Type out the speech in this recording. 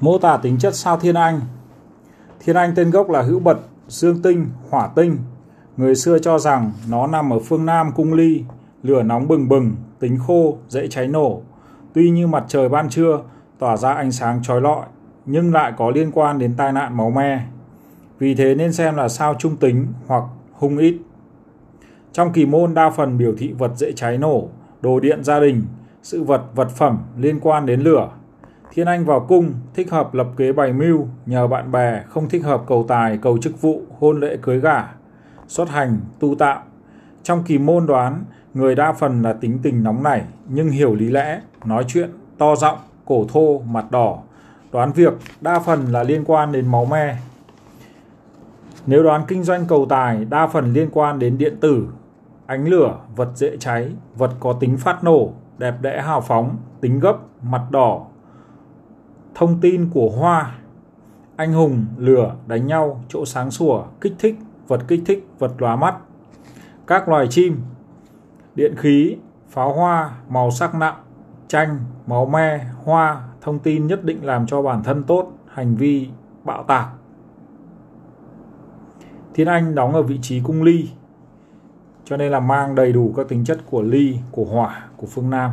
Mô tả tính chất sao thiên anh Thiên anh tên gốc là hữu bật, dương tinh, hỏa tinh. Người xưa cho rằng nó nằm ở phương Nam cung ly, lửa nóng bừng bừng, tính khô, dễ cháy nổ. Tuy như mặt trời ban trưa, tỏa ra ánh sáng trói lọi, nhưng lại có liên quan đến tai nạn máu me. Vì thế nên xem là sao trung tính hoặc hung ít. Trong kỳ môn đa phần biểu thị vật dễ cháy nổ, đồ điện gia đình, sự vật vật phẩm liên quan đến lửa. Thiên Anh vào cung thích hợp lập kế bày mưu, nhờ bạn bè, không thích hợp cầu tài, cầu chức vụ, hôn lễ cưới gả, xuất hành, tu tạo. Trong kỳ môn đoán, người đa phần là tính tình nóng nảy nhưng hiểu lý lẽ, nói chuyện to giọng, cổ thô, mặt đỏ. Đoán việc đa phần là liên quan đến máu me. Nếu đoán kinh doanh cầu tài đa phần liên quan đến điện tử, ánh lửa, vật dễ cháy, vật có tính phát nổ, đẹp đẽ hào phóng, tính gấp, mặt đỏ. Thông tin của hoa, anh hùng, lửa, đánh nhau, chỗ sáng sủa, kích thích, vật kích thích, vật lóa mắt. Các loài chim, điện khí, pháo hoa, màu sắc nặng, tranh, máu me, hoa, thông tin nhất định làm cho bản thân tốt, hành vi bạo tạc. Thiên Anh đóng ở vị trí cung ly, cho nên là mang đầy đủ các tính chất của ly, của hỏa, của phương Nam.